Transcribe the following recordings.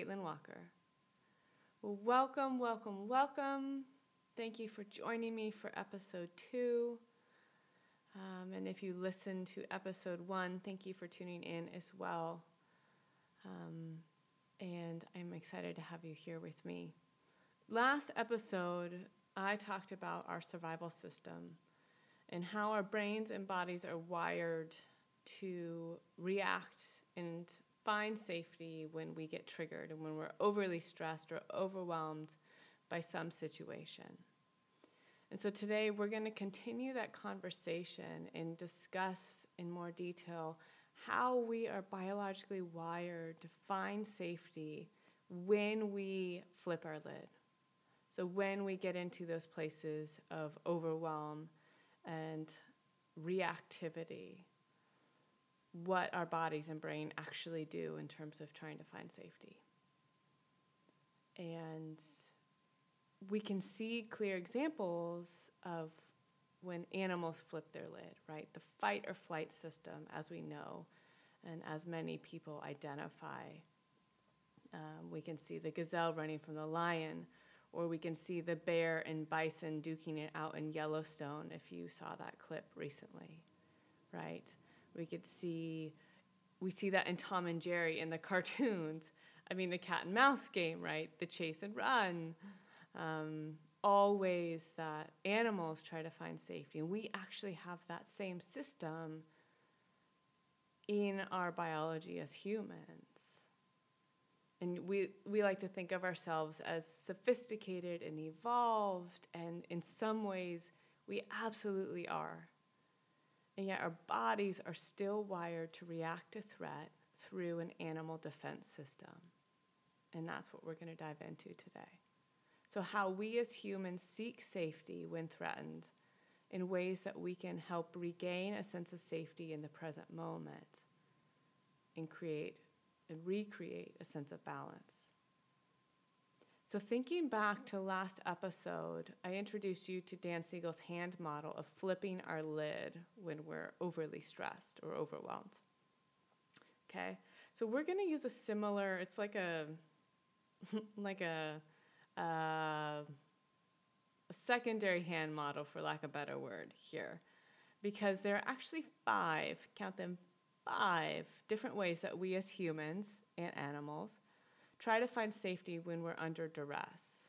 Caitlin Walker. Well, welcome, welcome, welcome. Thank you for joining me for episode two. Um, and if you listened to episode one, thank you for tuning in as well. Um, and I'm excited to have you here with me. Last episode, I talked about our survival system and how our brains and bodies are wired to react and find safety when we get triggered and when we're overly stressed or overwhelmed by some situation. And so today we're going to continue that conversation and discuss in more detail how we are biologically wired to find safety when we flip our lid. So, when we get into those places of overwhelm and reactivity, what our bodies and brain actually do in terms of trying to find safety. And we can see clear examples of when animals flip their lid, right? The fight or flight system, as we know, and as many people identify. Um, we can see the gazelle running from the lion, or we can see the bear and bison duking it out in Yellowstone if you saw that clip recently, right? We could see, we see that in Tom and Jerry in the cartoons. I mean, the cat and mouse game, right? The chase and run. Um, all ways that animals try to find safety. And we actually have that same system in our biology as humans. And we, we like to think of ourselves as sophisticated and evolved, and in some ways, we absolutely are. And yet, our bodies are still wired to react to threat through an animal defense system. And that's what we're going to dive into today. So, how we as humans seek safety when threatened in ways that we can help regain a sense of safety in the present moment and create and recreate a sense of balance. So, thinking back to last episode, I introduced you to Dan Siegel's hand model of flipping our lid when we're overly stressed or overwhelmed. Okay, so we're going to use a similar, it's like a, like a, uh, a secondary hand model, for lack of a better word, here. Because there are actually five, count them, five different ways that we as humans and animals try to find safety when we're under duress.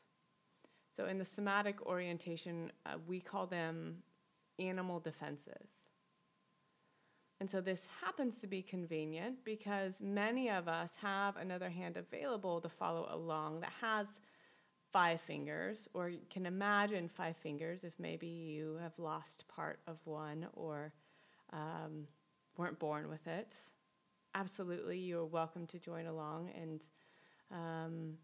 So, in the somatic orientation, uh, we call them animal defenses. And so, this happens to be convenient because many of us have another hand available to follow along that has five fingers, or you can imagine five fingers if maybe you have lost part of one or um, weren't born with it. Absolutely, you're welcome to join along and um,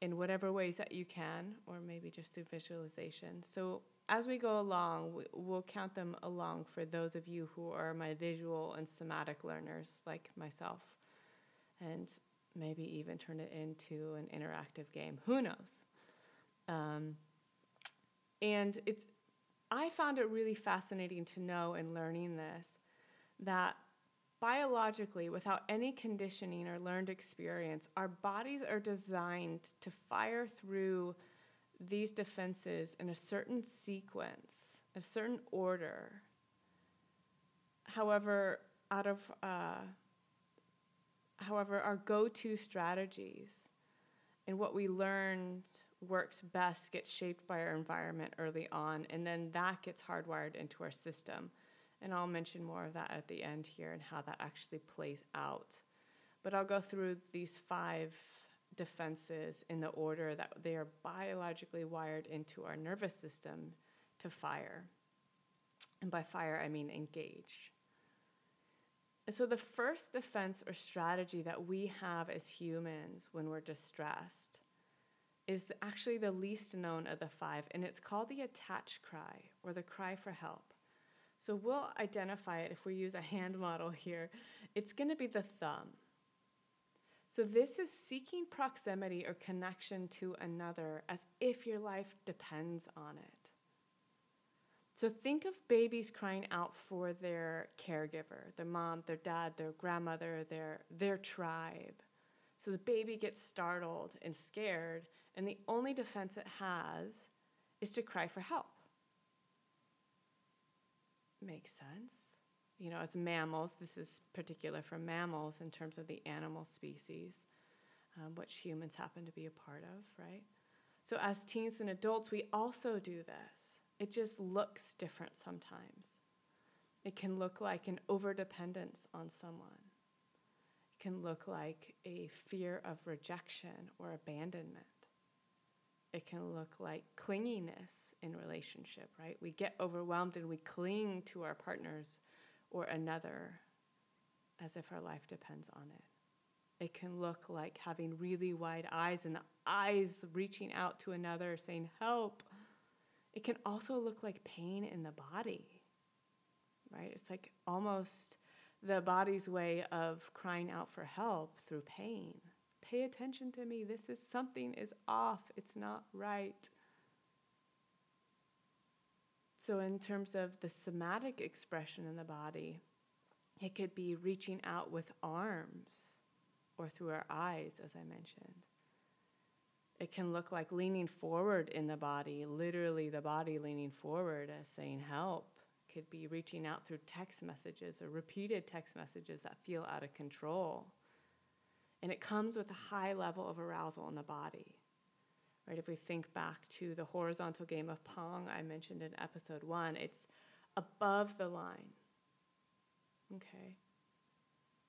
in whatever ways that you can, or maybe just through visualization. So, as we go along, we'll count them along for those of you who are my visual and somatic learners, like myself, and maybe even turn it into an interactive game. Who knows? Um, and it's, I found it really fascinating to know in learning this that biologically, without any conditioning or learned experience, our bodies are designed to fire through these defenses in a certain sequence, a certain order. However, out of uh, however, our go-to strategies and what we learned works best gets shaped by our environment early on, and then that gets hardwired into our system. And I'll mention more of that at the end here and how that actually plays out. But I'll go through these five defenses in the order that they are biologically wired into our nervous system to fire. And by fire, I mean engage. And so, the first defense or strategy that we have as humans when we're distressed is actually the least known of the five, and it's called the attach cry or the cry for help. So we'll identify it if we use a hand model here. It's going to be the thumb. So this is seeking proximity or connection to another as if your life depends on it. So think of babies crying out for their caregiver, their mom, their dad, their grandmother, their their tribe. So the baby gets startled and scared, and the only defense it has is to cry for help. Makes sense. You know, as mammals, this is particular for mammals in terms of the animal species, um, which humans happen to be a part of, right? So as teens and adults, we also do this. It just looks different sometimes. It can look like an overdependence on someone. It can look like a fear of rejection or abandonment. It can look like clinginess in relationship, right? We get overwhelmed and we cling to our partners or another as if our life depends on it. It can look like having really wide eyes and the eyes reaching out to another saying, Help. It can also look like pain in the body, right? It's like almost the body's way of crying out for help through pain. Pay attention to me. This is something is off. It's not right. So, in terms of the somatic expression in the body, it could be reaching out with arms or through our eyes, as I mentioned. It can look like leaning forward in the body, literally the body leaning forward as saying help. Could be reaching out through text messages or repeated text messages that feel out of control. And it comes with a high level of arousal in the body. Right? If we think back to the horizontal game of Pong I mentioned in episode one, it's above the line. Okay?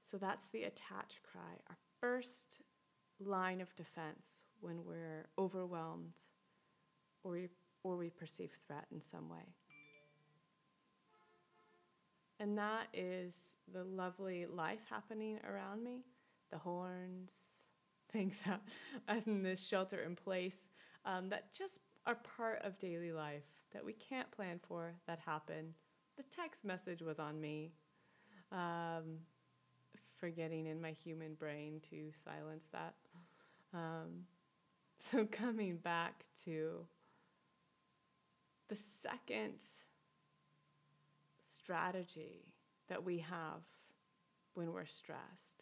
So that's the attach cry, our first line of defense when we're overwhelmed or we, or we perceive threat in some way. And that is the lovely life happening around me the horns, things that in this shelter in place um, that just are part of daily life that we can't plan for that happen. The text message was on me. Um, forgetting in my human brain to silence that. Um, so, coming back to the second strategy that we have when we're stressed.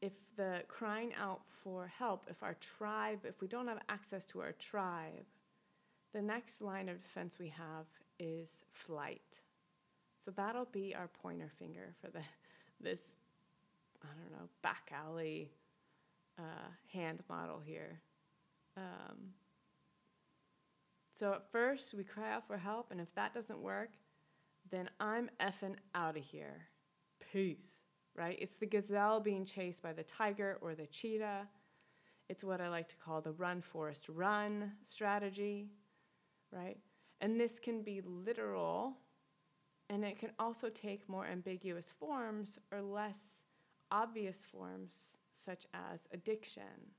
If the crying out for help, if our tribe, if we don't have access to our tribe, the next line of defense we have is flight. So that'll be our pointer finger for the this I don't know back alley uh, hand model here. Um, so at first we cry out for help, and if that doesn't work, then I'm effing out of here. Peace, right? It's the gazelle being chased by the tiger or the cheetah. It's what I like to call the run, Forrest, run strategy, right? And this can be literal, and it can also take more ambiguous forms or less obvious forms such as addiction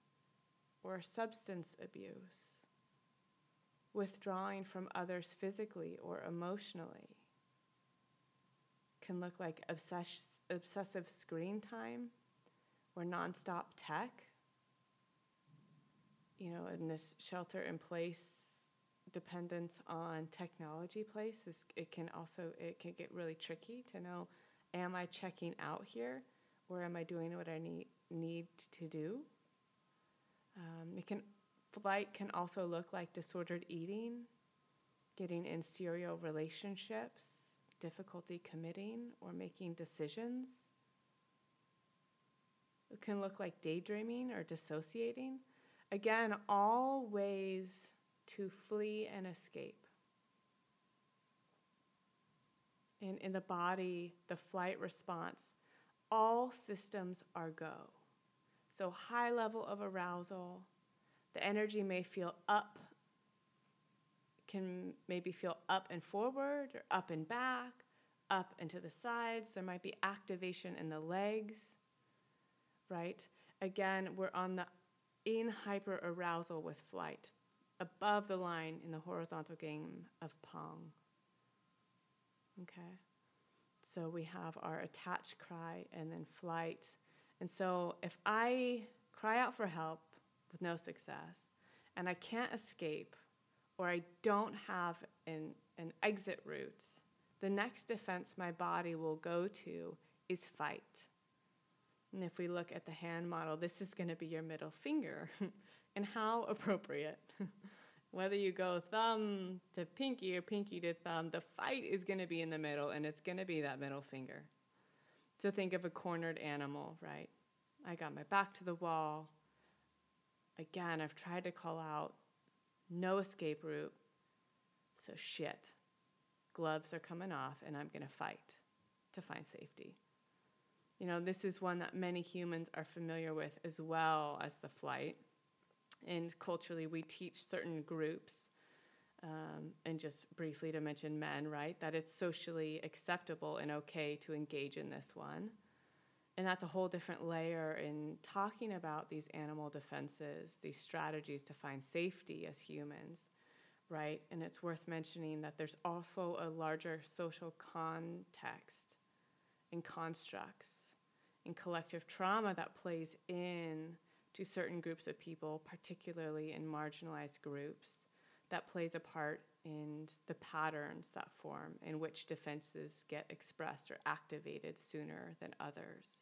or substance abuse, withdrawing from others physically or emotionally. Can look like obsess- obsessive screen time or nonstop tech. You know, in this shelter in place dependence on technology place it can also it can get really tricky to know am I checking out here or am I doing what I need need to do. Um, it can flight can also look like disordered eating, getting in serial relationships, difficulty committing or making decisions. It can look like daydreaming or dissociating. Again, all ways to flee and escape. And in the body, the flight response, all systems are go. So, high level of arousal. The energy may feel up, can maybe feel up and forward or up and back, up and to the sides. There might be activation in the legs, right? Again, we're on the in hyper arousal with flight, above the line in the horizontal game of Pong. Okay? So we have our attached cry and then flight and so if I cry out for help with no success and I can't escape, or I don't have an, an exit route, the next defense my body will go to is fight. And if we look at the hand model, this is going to be your middle finger. and how appropriate. Whether you go thumb to pinky or pinky to thumb, the fight is going to be in the middle and it's going to be that middle finger. So think of a cornered animal, right? I got my back to the wall. Again, I've tried to call out no escape route. So shit. Gloves are coming off and I'm going to fight to find safety. You know, this is one that many humans are familiar with as well as the flight. And culturally, we teach certain groups, um, and just briefly to mention men, right, that it's socially acceptable and okay to engage in this one. And that's a whole different layer in talking about these animal defenses, these strategies to find safety as humans, right? And it's worth mentioning that there's also a larger social context and constructs and collective trauma that plays in to certain groups of people, particularly in marginalized groups, that plays a part in the patterns that form in which defenses get expressed or activated sooner than others.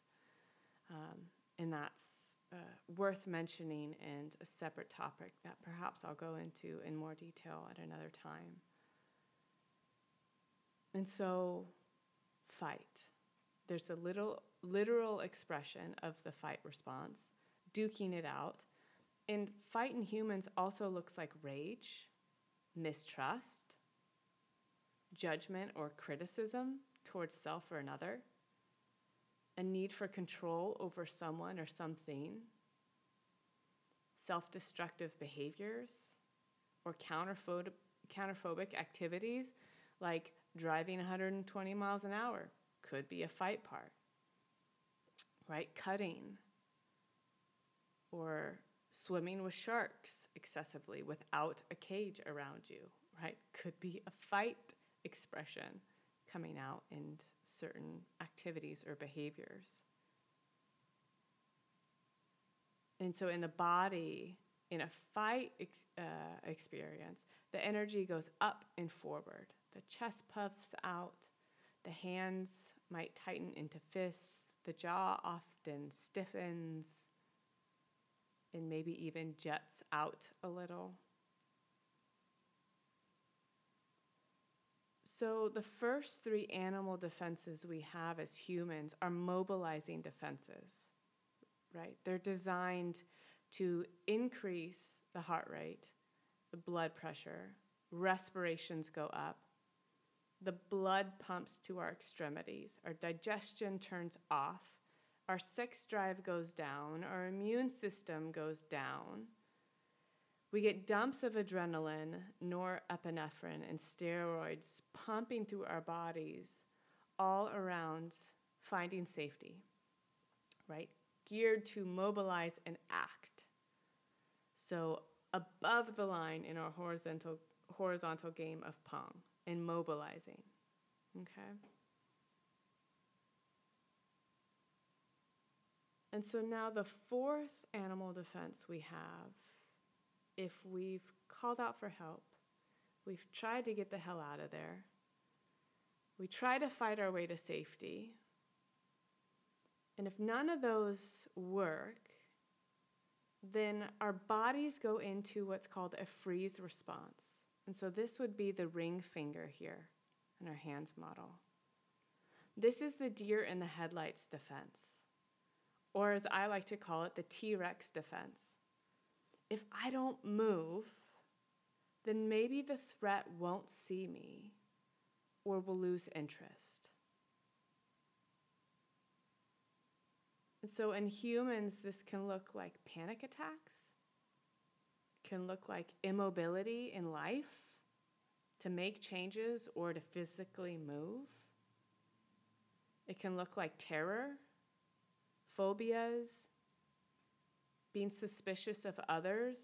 Um, and that's uh, worth mentioning and a separate topic that perhaps I'll go into in more detail at another time. And so, fight. There's the little literal expression of the fight response, duking it out. And fight in humans also looks like rage, mistrust, judgment or criticism towards self or another, a need for control over someone or something, self destructive behaviors, or counterphobic, activities like driving 120 miles an hour could be a fight part, right? Cutting or swimming with sharks excessively without a cage around you, right? Could be a fight expression coming out in certain activities or behaviors. And so, in the body, in a fight ex- uh, experience, the energy goes up and forward. The chest puffs out, the hands might tighten into fists, the jaw often stiffens, and maybe even juts out a little. So, the first three animal defenses we have as humans are mobilizing defenses, right? They're designed to increase the heart rate, the blood pressure, respirations go up, the blood pumps to our extremities, our digestion turns off, our sex drive goes down, our immune system goes down. We get dumps of adrenaline, norepinephrine, and steroids pumping through our bodies all around finding safety, right? Geared to mobilize and act. So, above the line in our horizontal, horizontal game of Pong and mobilizing, okay? And so now the fourth animal defense we have, if we've called out for help, we've tried to get the hell out of there, we try to fight our way to safety, and if none of those work, then our bodies go into what's called a freeze response. And so this would be the ring finger here in our hands model. This is the deer in the headlights defense or as I like to call it, the T Rex defense. If I don't move, then maybe the threat won't see me or will lose interest. And so in humans, this can look like panic attacks, can look like immobility in life to make changes or to physically move. It can look like terror phobias, being suspicious of others.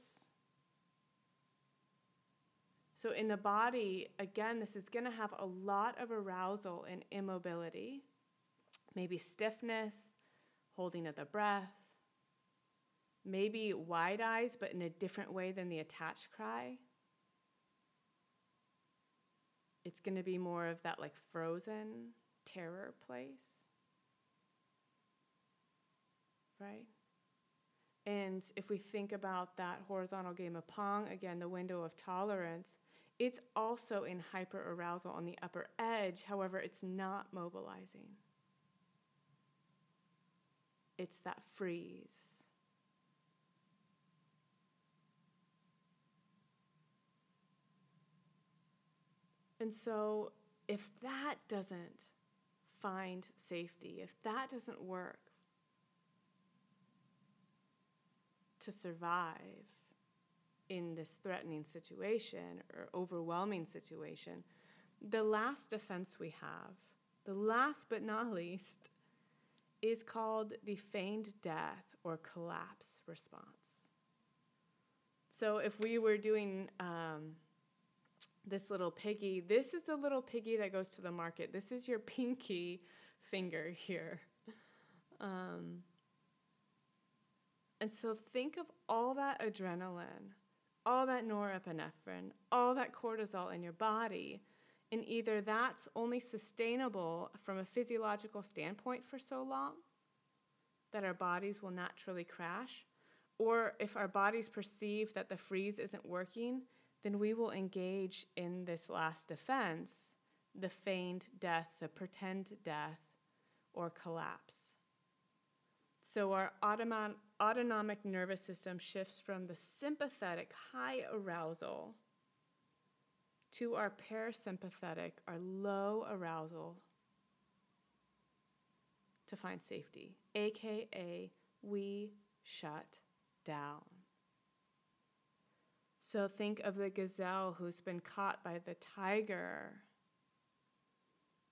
So, in the body, again, this is going to have a lot of arousal and immobility, maybe stiffness, holding of the breath, maybe wide eyes, but in a different way than the attached cry. it's going to be more of that like frozen terror place. Right? And if we think about that horizontal game of Pong, again, the window of tolerance, it's also in hyperarousal on the upper edge. However, it's not mobilizing, it's that freeze. And so, if that doesn't find safety, if that doesn't work to survive in this threatening situation or overwhelming situation, the last defense we have, the last but not least, is called the feigned death or collapse response. So, if we were doing um, this little piggy. This is the little piggy that goes to the market. This is your pinky finger here. Um, and so think of all that adrenaline, all that norepinephrine, all that cortisol in your body. And either that's only sustainable from a physiological standpoint for so long that our bodies will naturally crash, or if our bodies perceive that the freeze isn't working, then we will engage in this last defense, the feigned death, the pretend death, or collapse. So our autonomic nervous system shifts from the sympathetic high arousal to our parasympathetic, our low arousal, to find safety, aka we shut down. So think of the gazelle who's been caught by the tiger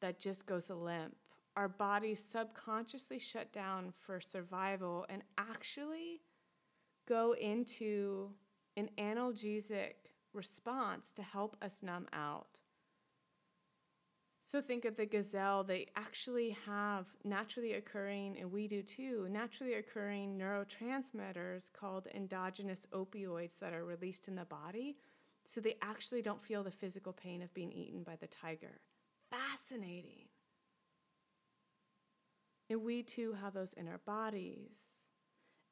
that just goes limp. Our bodies subconsciously shut down for survival and actually go into an analgesic response to help us numb out. So think of the gazelle, they actually have naturally occurring, and we do too, naturally occurring neurotransmitters called endogenous opioids that are released in the body. So they actually don't feel the physical pain of being eaten by the tiger. Fascinating. And we too have those in our bodies.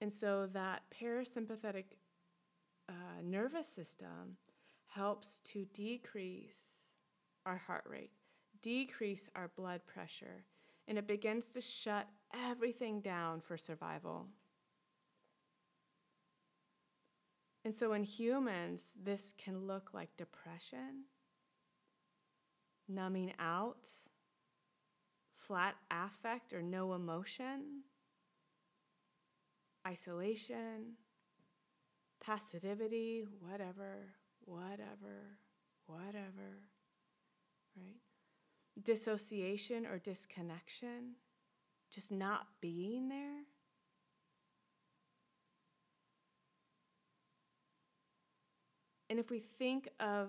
And so that parasympathetic uh, nervous system helps to decrease our heart rate decrease our blood pressure, and it begins to shut everything down for survival. And so in humans, this can look like depression, numbing out, flat affect or no emotion, isolation, passivity, whatever, whatever, whatever, right? dissociation or disconnection, just not being there. And if we think of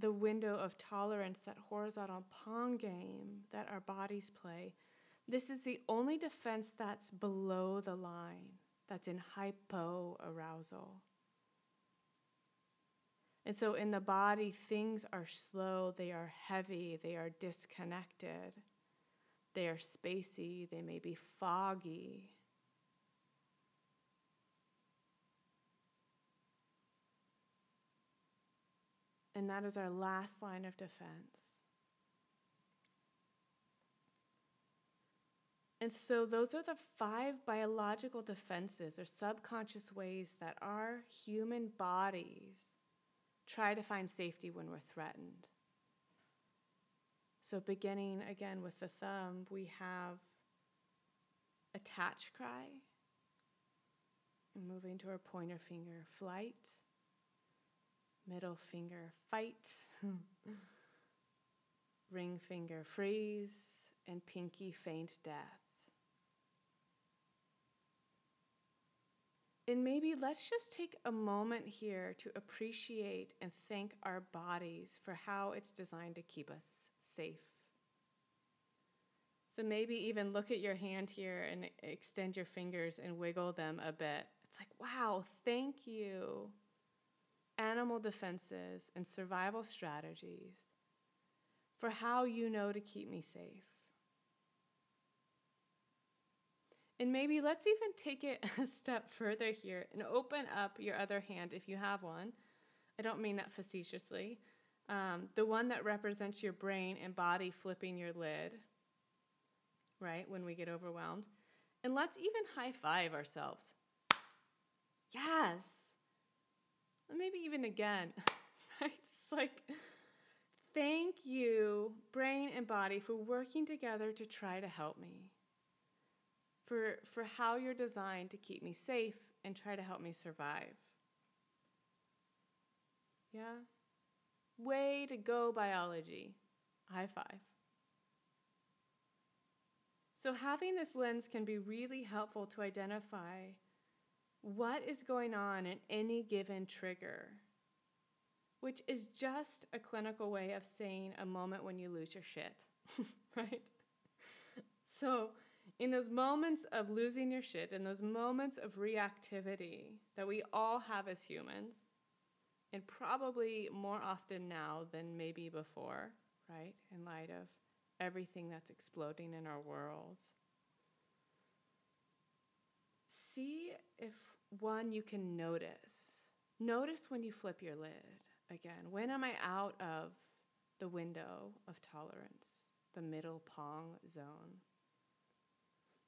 the window of tolerance, that horizontal Pong game that our bodies play, this is the only defense that's below the line, that's in hypoarousal. And so in the body, things are slow, they are heavy, they are disconnected, they are spacey, they may be foggy. And that is our last line of defense. And so, those are the five biological defenses or subconscious ways that our human bodies try to find safety when we're threatened. So, beginning again with the thumb, we have attach cry, and moving to our pointer finger, flight, middle finger, fight, ring finger, freeze, and pinky, feigned death. And maybe let's just take a moment here to appreciate and thank our bodies for how it's designed to keep us safe. So maybe even look at your hand here and extend your fingers and wiggle them a bit. It's like, wow, thank you. Animal defenses and survival strategies for how you know to keep me safe. And maybe let's even take it a step further here and open up your other hand if you have one. I don't mean that facetiously. Um, the one that represents your brain and body flipping your lid, right, when we get overwhelmed. And let's even high five ourselves. Yes. Maybe even again? It's like, thank you, brain and body, for working together to try to help me for, for how you're designed to keep me safe and try to help me survive. Yeah? Way to go, biology. High five. So, having this lens can be really helpful to identify what is going on in any given trigger, which is just a clinical way of saying a moment when you lose your shit, right? So, in those moments of losing your shit, in those moments of reactivity that we all have as humans, and probably more often now than maybe before, right? In light of everything that's exploding in our world. See if one you can notice. Notice when you flip your lid again. When am I out of the window of tolerance, the middle pong zone?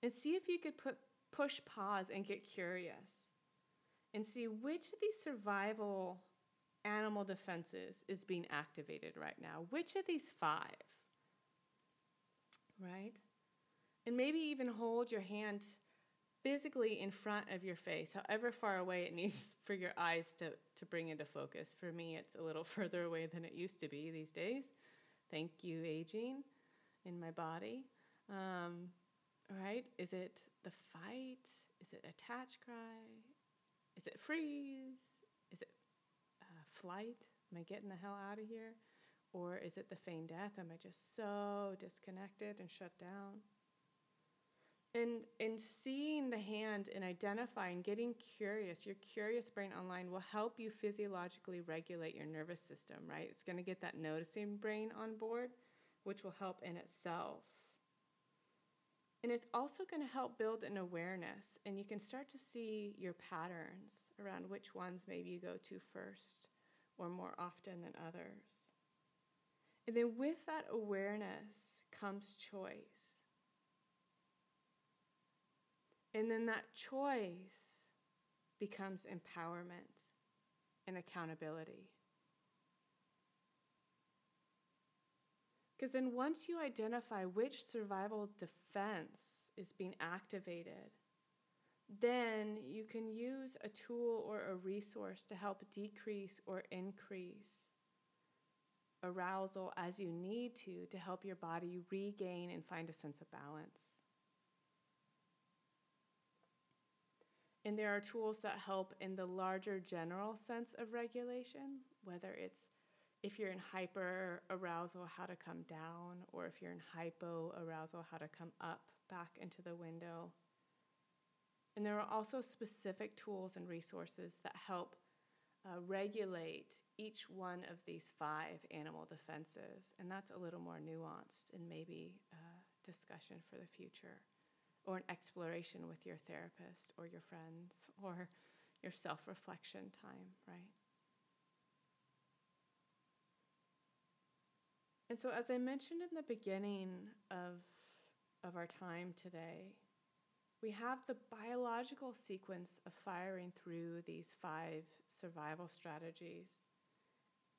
and see if you could put, push pause and get curious and see which of these survival animal defenses is being activated right now. Which of these five? Right? And maybe even hold your hand physically in front of your face, however far away it needs for your eyes to, to bring into focus. For me, it's a little further away than it used to be these days. Thank you, aging in my body. Um, right? Is it the fight? Is it attach cry? Is it freeze? Is it uh, flight? Am I getting the hell out of here? Or is it the feigned death? Am I just so disconnected and shut down? And in seeing the hand and identifying, getting curious, your curious brain online will help you physiologically regulate your nervous system, right? It's going to get that noticing brain on board, which will help in itself. And it's also going to help build an awareness, and you can start to see your patterns around which ones maybe you go to first or more often than others. And then with that awareness comes choice. And then that choice becomes empowerment and accountability. Because then once you identify which survival defense is being activated, then you can use a tool or a resource to help decrease or increase arousal as you need to to help your body regain and find a sense of balance. And there are tools that help in the larger general sense of regulation, whether it's if you're in hyper arousal, how to come down, or if you're in hypo arousal, how to come up back into the window. And there are also specific tools and resources that help uh, regulate each one of these five animal defenses. And that's a little more nuanced and maybe a discussion for the future or an exploration with your therapist or your friends or your self reflection time, right? And so, as I mentioned in the beginning of, of our time today, we have the biological sequence of firing through these five survival strategies.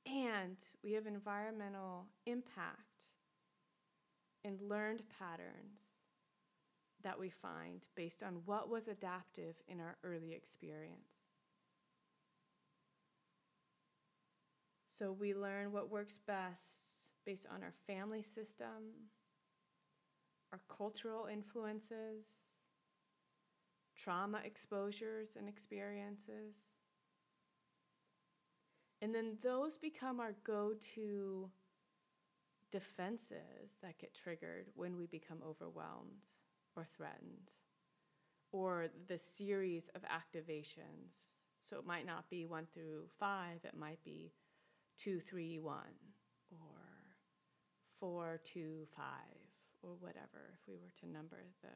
And we have environmental impact and learned patterns that we find based on what was adaptive in our early experience. So we learn what works best based on our family system, our cultural influences, trauma exposures and experiences. And then those become our go to defenses that get triggered when we become overwhelmed or threatened, or the series of activations. So it might not be one through five, it might be two, three, one, or four, two, five, or whatever, if we were to number the,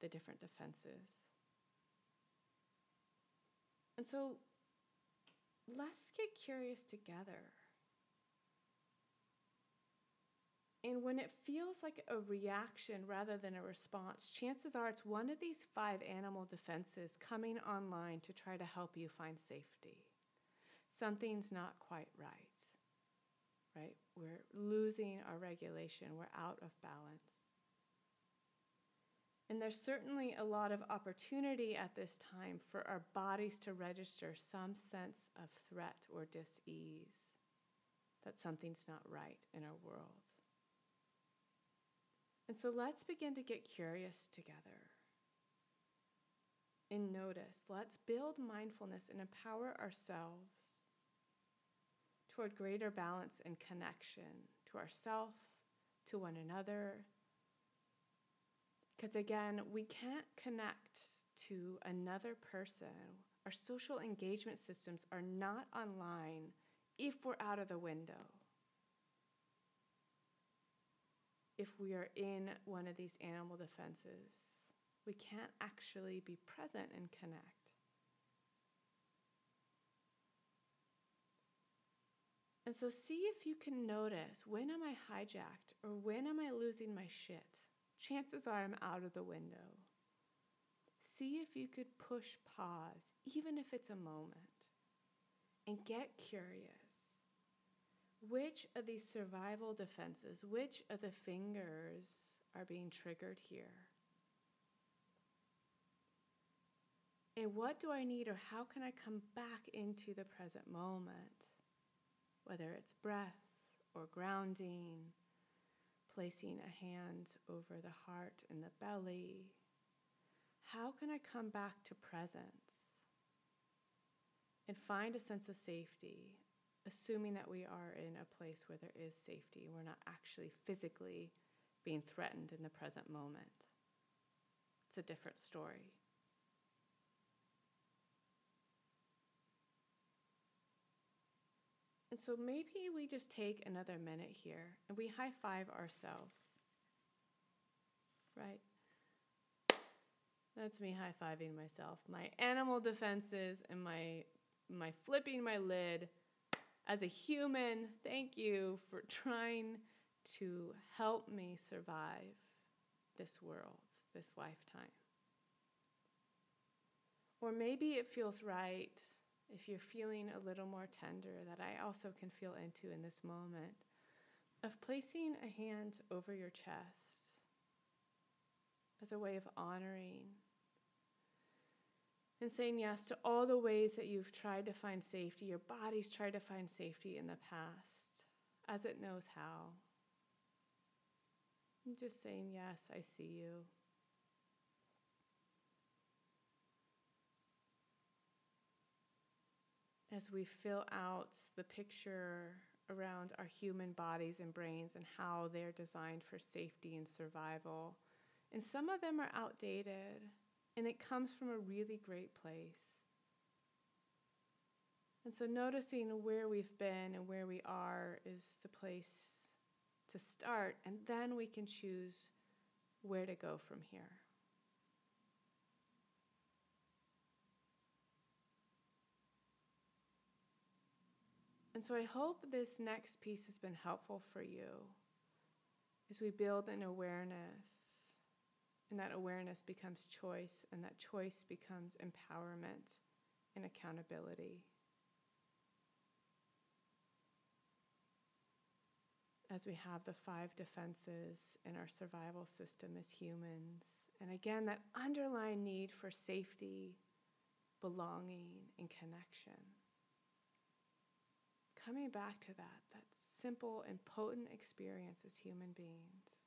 the different defenses. And so let's get curious together. And when it feels like a reaction rather than a response, chances are it's one of these five animal defenses coming online to try to help you find safety. Something's not quite right, right? We're losing our regulation, we're out of balance. And there's certainly a lot of opportunity at this time for our bodies to register some sense of threat or dis ease, that something's not right in our world. And so let's begin to get curious together and notice. Let's build mindfulness and empower ourselves toward greater balance and connection to ourself, to one another. Because again, we can't connect to another person. Our social engagement systems are not online if we're out of the window. If we are in one of these animal defenses. We can't actually be present and connect. And so, see if you can notice when am I hijacked or when am I losing my shit? Chances are I'm out of the window. See if you could push pause, even if it's a moment, and get curious. Which of these survival defenses, which of the fingers are being triggered here? And what do I need, or how can I come back into the present moment? Whether it's breath or grounding, placing a hand over the heart and the belly. How can I come back to presence and find a sense of safety, assuming that we are in a place where there is safety, we're not actually physically being threatened in the present moment. It's a different story. And so maybe we just take another minute here and we high five ourselves. Right? That's me high fiving myself. My animal defenses and my my flipping my lid as a human, thank you for trying to help me survive this world, this lifetime. Or maybe it feels right if you're feeling a little more tender that I also can feel into in this moment of placing a hand over your chest as a way of honoring and saying yes to all the ways that you've tried to find safety, your body's tried to find safety in the past, as it knows how. And just saying, Yes, I see you. As we fill out the picture around our human bodies and brains and how they're designed for safety and survival. And some of them are outdated and it comes from a really great place. And so, noticing where we've been and where we are is the place to start, and then we can choose where to go from here. And so, I hope this next piece has been helpful for you as we build an awareness and that awareness becomes choice, and that choice becomes empowerment and accountability. As we have the five defenses in our survival system as humans, and again, that underlying need for safety, belonging, and connection. Coming back to that, that simple and potent experience as human beings.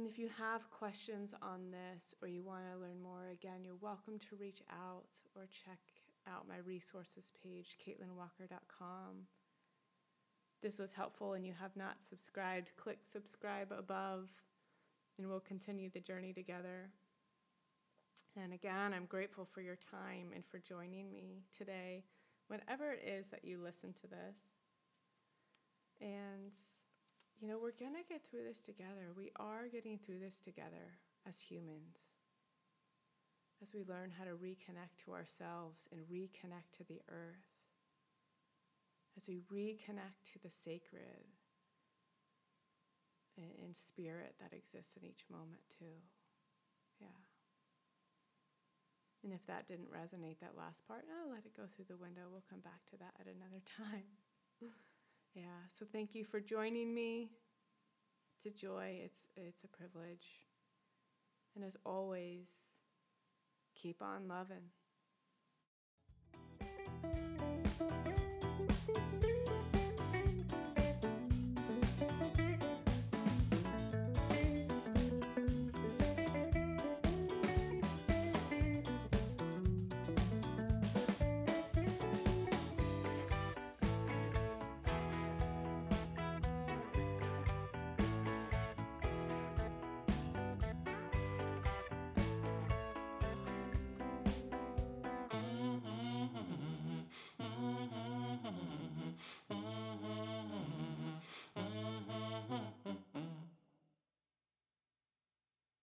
And if you have questions on this or you want to learn more, again, you're welcome to reach out or check out my resources page, caitlinwalker.com. This was helpful and you have not subscribed, click subscribe above and we'll continue the journey together. And again, I'm grateful for your time and for joining me today, whenever it is that you listen to this. You know, we're going to get through this together. We are getting through this together as humans. As we learn how to reconnect to ourselves and reconnect to the earth. As we reconnect to the sacred and spirit that exists in each moment, too. Yeah. And if that didn't resonate, that last part, oh, let it go through the window. We'll come back to that at another time. Yeah, so thank you for joining me. It's a joy, it's, it's a privilege. And as always, keep on loving.